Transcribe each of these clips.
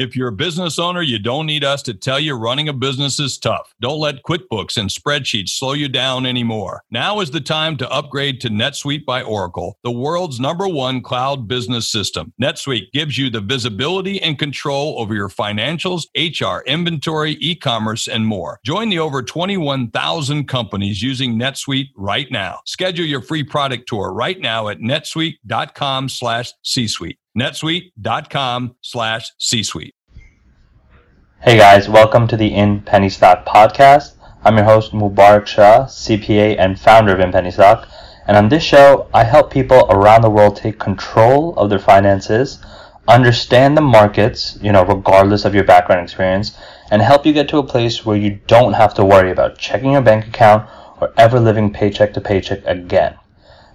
If you're a business owner, you don't need us to tell you running a business is tough. Don't let QuickBooks and spreadsheets slow you down anymore. Now is the time to upgrade to NetSuite by Oracle, the world's number one cloud business system. NetSuite gives you the visibility and control over your financials, HR, inventory, e-commerce, and more. Join the over 21,000 companies using NetSuite right now. Schedule your free product tour right now at netsuite.com slash C-suite netsuite.com slash c-suite. Hey guys, welcome to the In Penny Stock podcast. I'm your host Mubarak Shah, CPA and founder of In Penny Stock. And on this show, I help people around the world take control of their finances, understand the markets, you know, regardless of your background experience, and help you get to a place where you don't have to worry about checking your bank account or ever living paycheck to paycheck again.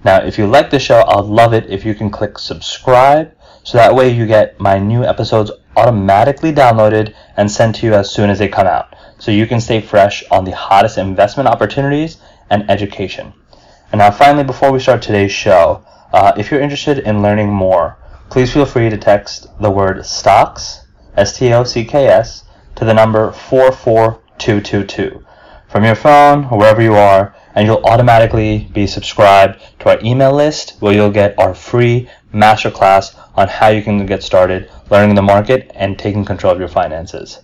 Now, if you like the show, I'd love it if you can click subscribe so that way you get my new episodes automatically downloaded and sent to you as soon as they come out. So you can stay fresh on the hottest investment opportunities and education. And now finally, before we start today's show, uh, if you're interested in learning more, please feel free to text the word stocks, S-T-O-C-K-S, to the number 44222 from your phone wherever you are, and you'll automatically be subscribed to our email list where you'll get our free masterclass on how you can get started learning the market and taking control of your finances.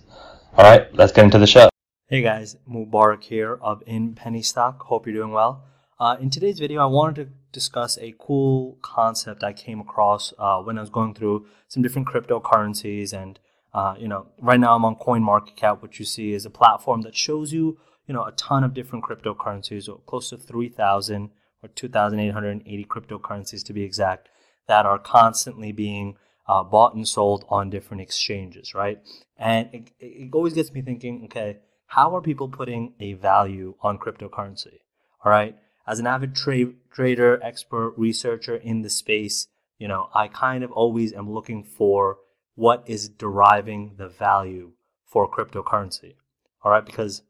All right, let's get into the show. Hey guys, Mubarak here of In Penny Stock. Hope you're doing well. Uh, in today's video, I wanted to discuss a cool concept I came across uh, when I was going through some different cryptocurrencies. And, uh, you know, right now I'm on CoinMarketCap, which you see is a platform that shows you, you know, a ton of different cryptocurrencies, or close to 3,000 or 2,880 cryptocurrencies to be exact that are constantly being uh, bought and sold on different exchanges, right? And it, it always gets me thinking, okay, how are people putting a value on cryptocurrency? All right. As an avid tra- trader, expert, researcher in the space, you know, I kind of always am looking for what is deriving the value for cryptocurrency. All right. Because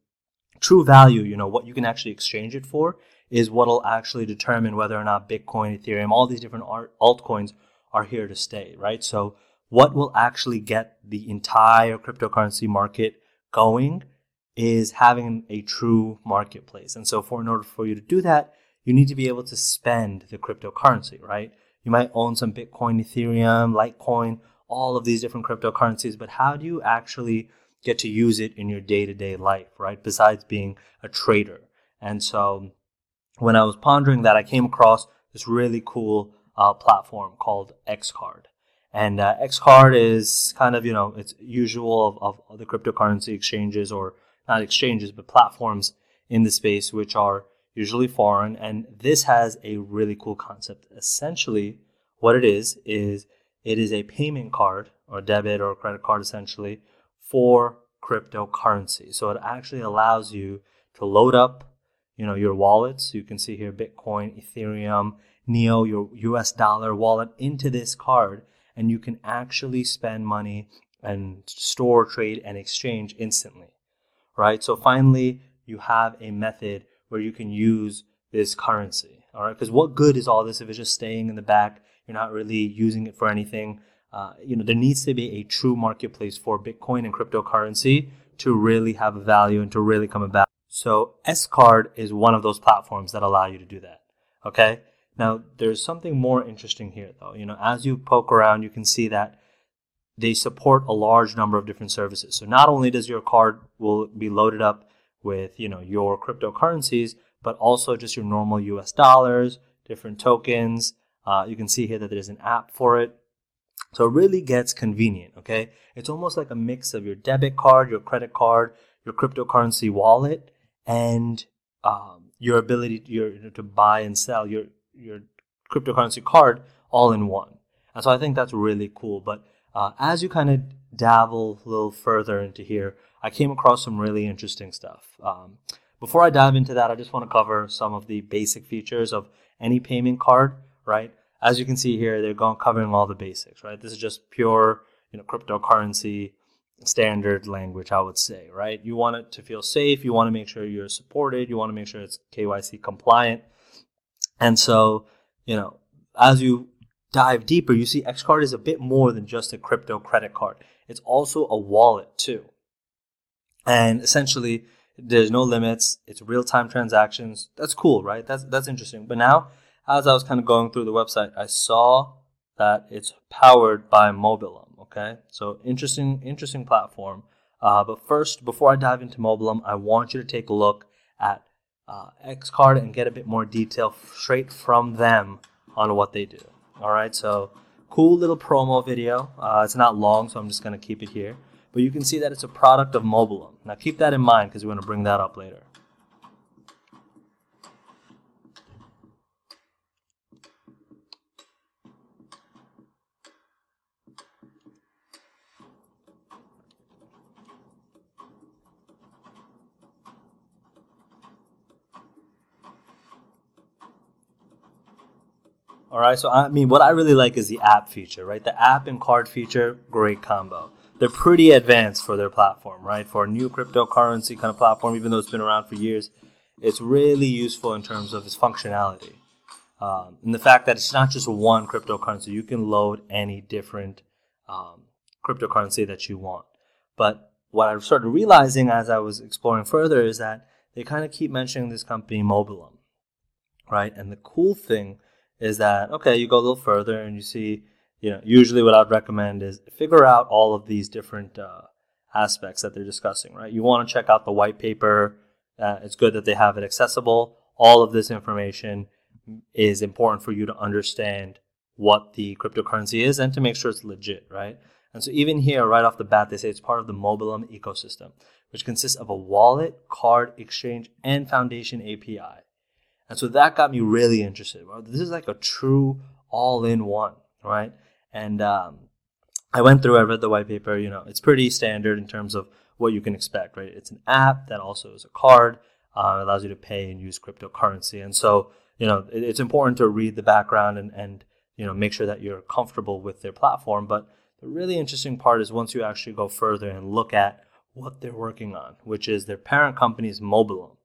true value, you know, what you can actually exchange it for is what'll actually determine whether or not Bitcoin, Ethereum, all these different altcoins are here to stay, right? So, what will actually get the entire cryptocurrency market going is having a true marketplace. And so, for in order for you to do that, you need to be able to spend the cryptocurrency, right? You might own some Bitcoin, Ethereum, Litecoin, all of these different cryptocurrencies, but how do you actually get to use it in your day to day life, right? Besides being a trader. And so when I was pondering that, I came across this really cool uh, platform called Xcard. And uh, Xcard is kind of, you know, it's usual of, of the cryptocurrency exchanges or not exchanges, but platforms in the space, which are usually foreign. And this has a really cool concept. Essentially, what it is, is it is a payment card or debit or credit card essentially for cryptocurrency. So it actually allows you to load up you know your wallets. You can see here Bitcoin, Ethereum, Neo, your US dollar wallet into this card, and you can actually spend money and store, trade, and exchange instantly. Right? So finally, you have a method where you can use this currency. All right, because what good is all this if it's just staying in the back? You're not really using it for anything. Uh, you know, there needs to be a true marketplace for Bitcoin and cryptocurrency to really have value and to really come about. So Xcard is one of those platforms that allow you to do that. Okay. Now there's something more interesting here though. You know, as you poke around, you can see that they support a large number of different services. So not only does your card will be loaded up with, you know, your cryptocurrencies, but also just your normal US dollars, different tokens. Uh, you can see here that there's an app for it. So it really gets convenient, okay? It's almost like a mix of your debit card, your credit card, your cryptocurrency wallet, and um, your ability to, your, to buy and sell your your cryptocurrency card all in one. And so I think that's really cool. But uh, as you kind of dabble a little further into here, I came across some really interesting stuff. Um, before I dive into that, I just want to cover some of the basic features of any payment card, right? As you can see here, they're going covering all the basics, right? This is just pure, you know, cryptocurrency standard language, I would say, right? You want it to feel safe. You want to make sure you're supported. You want to make sure it's KYC compliant. And so, you know, as you dive deeper, you see Xcard is a bit more than just a crypto credit card. it's also a wallet too. And essentially, there's no limits. It's real time transactions. That's cool, right? That's that's interesting. But now, as I was kind of going through the website, I saw that it's powered by Mobilum. Okay, so interesting, interesting platform. Uh, but first, before I dive into Mobilum, I want you to take a look at uh, Xcard and get a bit more detail straight from them on what they do. All right, so cool little promo video. Uh, it's not long, so I'm just going to keep it here. But you can see that it's a product of Mobilum. Now keep that in mind because we're going to bring that up later. All right, so I mean, what I really like is the app feature, right? The app and card feature, great combo. They're pretty advanced for their platform, right? For a new cryptocurrency kind of platform, even though it's been around for years, it's really useful in terms of its functionality. Um, and the fact that it's not just one cryptocurrency, you can load any different um, cryptocurrency that you want. But what I started realizing as I was exploring further is that they kind of keep mentioning this company, Mobilum, right? And the cool thing is that okay, you go a little further and you see, you know, usually what I'd recommend is figure out all of these different uh, aspects that they're discussing. Right, you want to check out the white paper. Uh, it's good that they have it accessible. All of this information is important for you to understand what the cryptocurrency is and to make sure it's legit, right? And so even here, right off the bat, they say it's part of the Mobilum ecosystem, which consists of a wallet, card, exchange, and foundation API. And so that got me really interested. This is like a true all in one, right? And um, I went through, I read the white paper, you know, it's pretty standard in terms of what you can expect, right? It's an app that also is a card, uh, allows you to pay and use cryptocurrency. And so, you know, it, it's important to read the background and, and, you know, make sure that you're comfortable with their platform. But the really interesting part is once you actually go further and look at what they're working on, which is their parent company's Mobilum.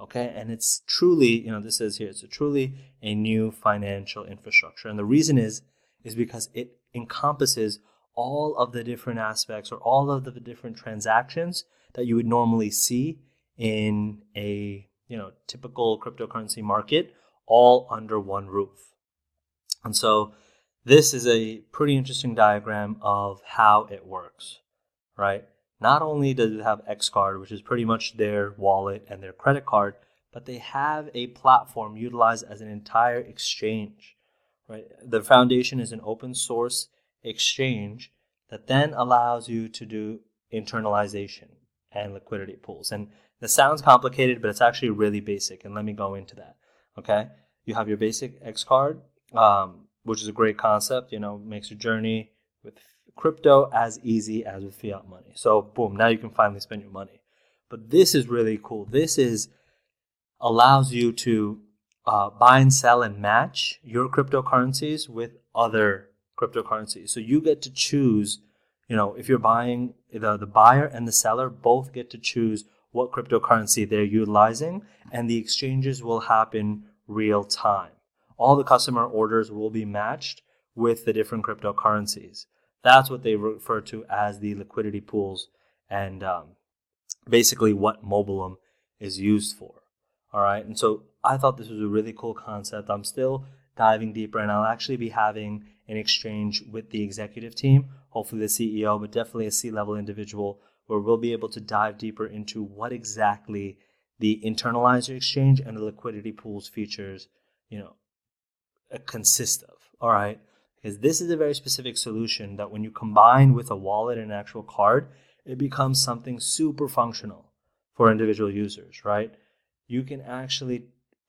Okay, and it's truly, you know, this says here, it's a truly a new financial infrastructure. And the reason is, is because it encompasses all of the different aspects or all of the different transactions that you would normally see in a you know typical cryptocurrency market all under one roof. And so this is a pretty interesting diagram of how it works right not only does it have Xcard, which is pretty much their wallet and their credit card, but they have a platform utilized as an entire exchange. Right? The foundation is an open source exchange that then allows you to do internalization and liquidity pools. And this sounds complicated, but it's actually really basic. And let me go into that. Okay, you have your basic X card, um, which is a great concept. You know, makes your journey with crypto as easy as with fiat money. So boom, now you can finally spend your money. But this is really cool. This is allows you to uh, buy and sell and match your cryptocurrencies with other cryptocurrencies. So you get to choose, you know, if you're buying the, the buyer and the seller both get to choose what cryptocurrency they're utilizing and the exchanges will happen real time. All the customer orders will be matched with the different cryptocurrencies. That's what they refer to as the liquidity pools and um, basically what Mobilum is used for. All right. And so I thought this was a really cool concept. I'm still diving deeper and I'll actually be having an exchange with the executive team, hopefully the CEO, but definitely a C level individual where we'll be able to dive deeper into what exactly the internalizer exchange and the liquidity pools features, you know, consist of. All right is this is a very specific solution that when you combine with a wallet and an actual card, it becomes something super functional for individual users, right? You can actually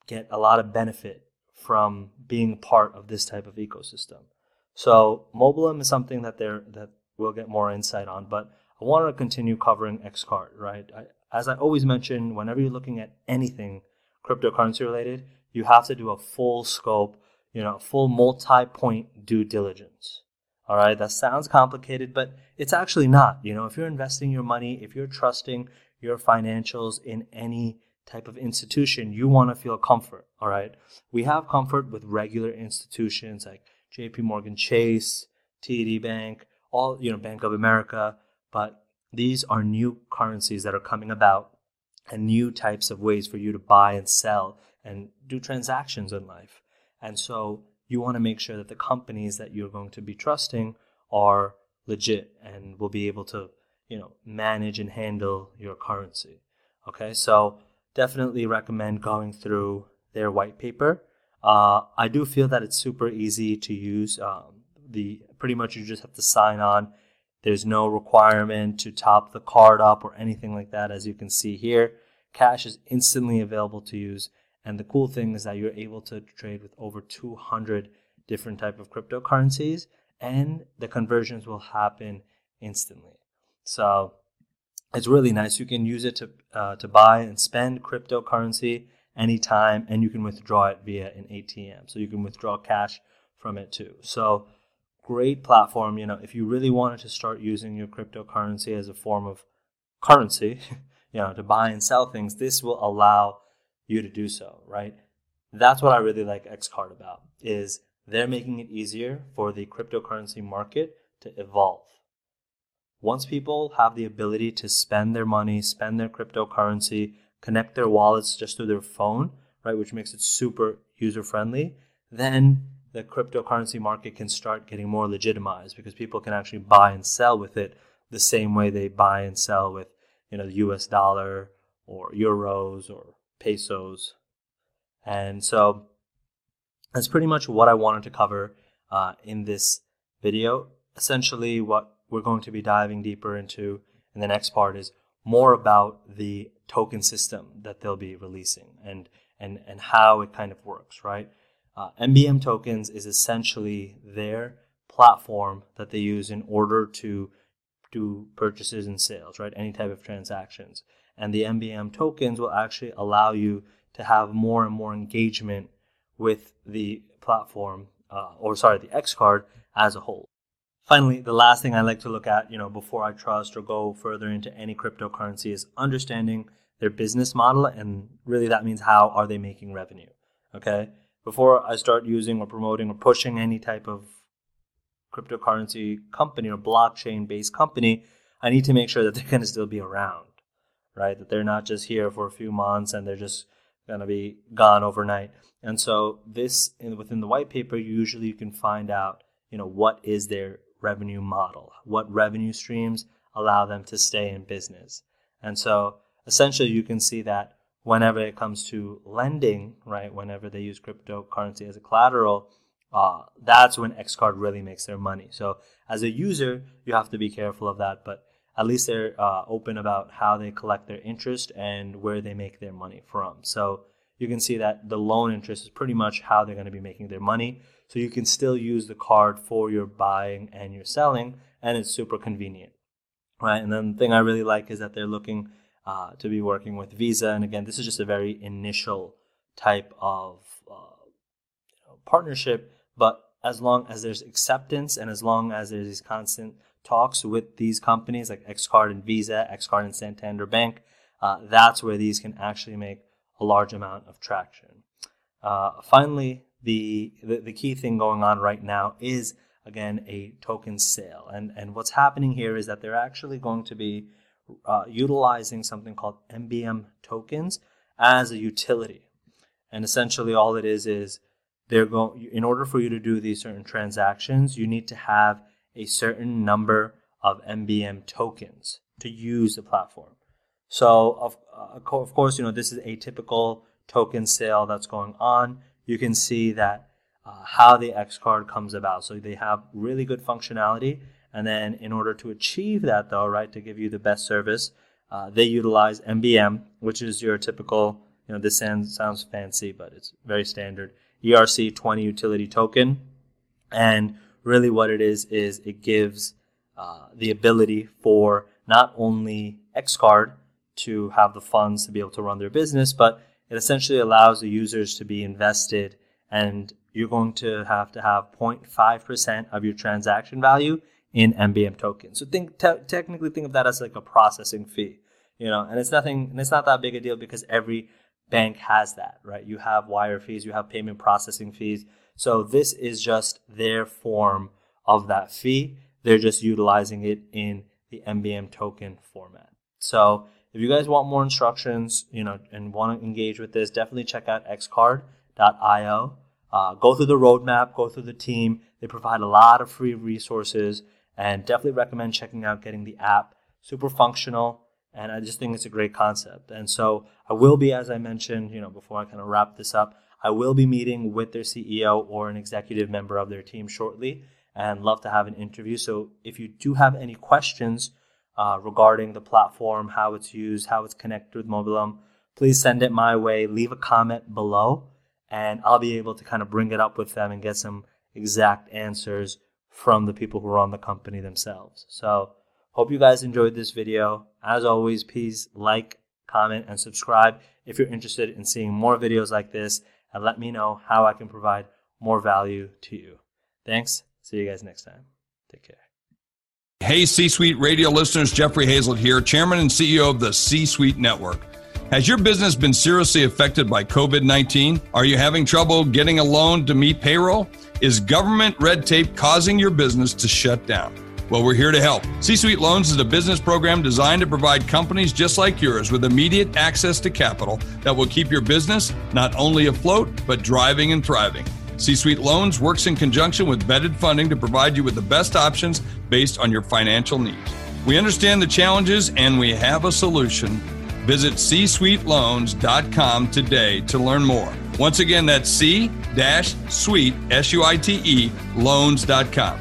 get a lot of benefit from being part of this type of ecosystem. So Mobilum is something that they're that we'll get more insight on, but I wanted to continue covering Xcard, right? I, as I always mention, whenever you're looking at anything cryptocurrency related, you have to do a full scope you know, full multi-point due diligence. All right, that sounds complicated, but it's actually not. You know, if you're investing your money, if you're trusting your financials in any type of institution, you want to feel comfort. All right, we have comfort with regular institutions like J.P. Morgan Chase, TD Bank, all you know Bank of America, but these are new currencies that are coming about and new types of ways for you to buy and sell and do transactions in life. And so you want to make sure that the companies that you're going to be trusting are legit and will be able to, you know, manage and handle your currency. Okay, so definitely recommend going through their white paper. Uh, I do feel that it's super easy to use. Um, the pretty much you just have to sign on. There's no requirement to top the card up or anything like that, as you can see here. Cash is instantly available to use, and the cool thing is that you're able to trade with over 200 different type of cryptocurrencies, and the conversions will happen instantly. So it's really nice. You can use it to uh, to buy and spend cryptocurrency anytime, and you can withdraw it via an ATM. So you can withdraw cash from it too. So great platform. You know, if you really wanted to start using your cryptocurrency as a form of currency, you know, to buy and sell things, this will allow you to do so, right? That's what I really like Xcard about is they're making it easier for the cryptocurrency market to evolve. Once people have the ability to spend their money, spend their cryptocurrency, connect their wallets just through their phone, right, which makes it super user friendly, then the cryptocurrency market can start getting more legitimized because people can actually buy and sell with it the same way they buy and sell with, you know, the US dollar or euros or pesos. And so that's pretty much what I wanted to cover uh, in this video. Essentially, what we're going to be diving deeper into in the next part is more about the token system that they'll be releasing and and and how it kind of works, right? Uh, MBM tokens is essentially their platform that they use in order to do purchases and sales, right? Any type of transactions. And the MBM tokens will actually allow you to have more and more engagement with the platform, uh, or sorry, the X card as a whole. Finally, the last thing I like to look at, you know, before I trust or go further into any cryptocurrency is understanding their business model, and really that means how are they making revenue. Okay, before I start using or promoting or pushing any type of cryptocurrency company or blockchain based company, I need to make sure that they're going to still be around, right? That they're not just here for a few months and they're just going to be gone overnight. And so this within the white paper, usually you can find out, you know, what is their revenue model, what revenue streams allow them to stay in business. And so essentially you can see that whenever it comes to lending, right, whenever they use cryptocurrency as a collateral, uh, that's when Xcard really makes their money. So as a user, you have to be careful of that, but at least they're uh, open about how they collect their interest and where they make their money from. So you can see that the loan interest is pretty much how they're going to be making their money. So you can still use the card for your buying and your selling, and it's super convenient, right? And then the thing I really like is that they're looking uh, to be working with Visa, and again, this is just a very initial type of uh, you know, partnership. But as long as there's acceptance and as long as there's these constant talks with these companies like Xcard and Visa, Xcard and Santander Bank, uh, that's where these can actually make a large amount of traction. Uh, finally, the, the, the key thing going on right now is again a token sale, and and what's happening here is that they're actually going to be uh, utilizing something called MBM tokens as a utility, and essentially all it is is they're going in order for you to do these certain transactions, you need to have a certain number of MBM tokens to use the platform. So of, uh, of course, you know, this is a typical token sale that's going on. You can see that uh, how the X card comes about. So they have really good functionality. And then in order to achieve that though, right, to give you the best service, uh, they utilize MBM, which is your typical, you know, this sounds, sounds fancy, but it's very standard ERC20 utility token. And really what it is, is it gives uh, the ability for not only Xcard to have the funds to be able to run their business, but it essentially allows the users to be invested and you're going to have to have 0.5% of your transaction value in MBM tokens. So think te- technically think of that as like a processing fee, you know, and it's nothing and it's not that big a deal because every bank has that, right? You have wire fees, you have payment processing fees. So this is just their form of that fee They're just utilizing it in the MBM token format. So if you guys want more instructions, you know, and want to engage with this, definitely check out xcard.io. Uh, go through the roadmap, go through the team. They provide a lot of free resources, and definitely recommend checking out getting the app. Super functional, and I just think it's a great concept. And so I will be, as I mentioned, you know, before I kind of wrap this up, I will be meeting with their CEO or an executive member of their team shortly, and love to have an interview. So if you do have any questions uh, regarding the platform, how it's used, how it's connected with Mobilum, please send it my way. Leave a comment below, and I'll be able to kind of bring it up with them and get some exact answers from the people who run the company themselves. So, hope you guys enjoyed this video. As always, please like, comment, and subscribe if you're interested in seeing more videos like this, and let me know how I can provide more value to you. Thanks. See you guys next time. Take care. Hey, C Suite radio listeners, Jeffrey Hayzlett here, Chairman and CEO of the C Suite Network. Has your business been seriously affected by COVID 19? Are you having trouble getting a loan to meet payroll? Is government red tape causing your business to shut down? Well, we're here to help. C Suite Loans is a business program designed to provide companies just like yours with immediate access to capital that will keep your business not only afloat, but driving and thriving. C Suite Loans works in conjunction with vetted funding to provide you with the best options based on your financial needs. We understand the challenges and we have a solution. Visit c csuiteloans.com today to learn more. Once again, that's c-suite, S-U-I-T-E, loans.com.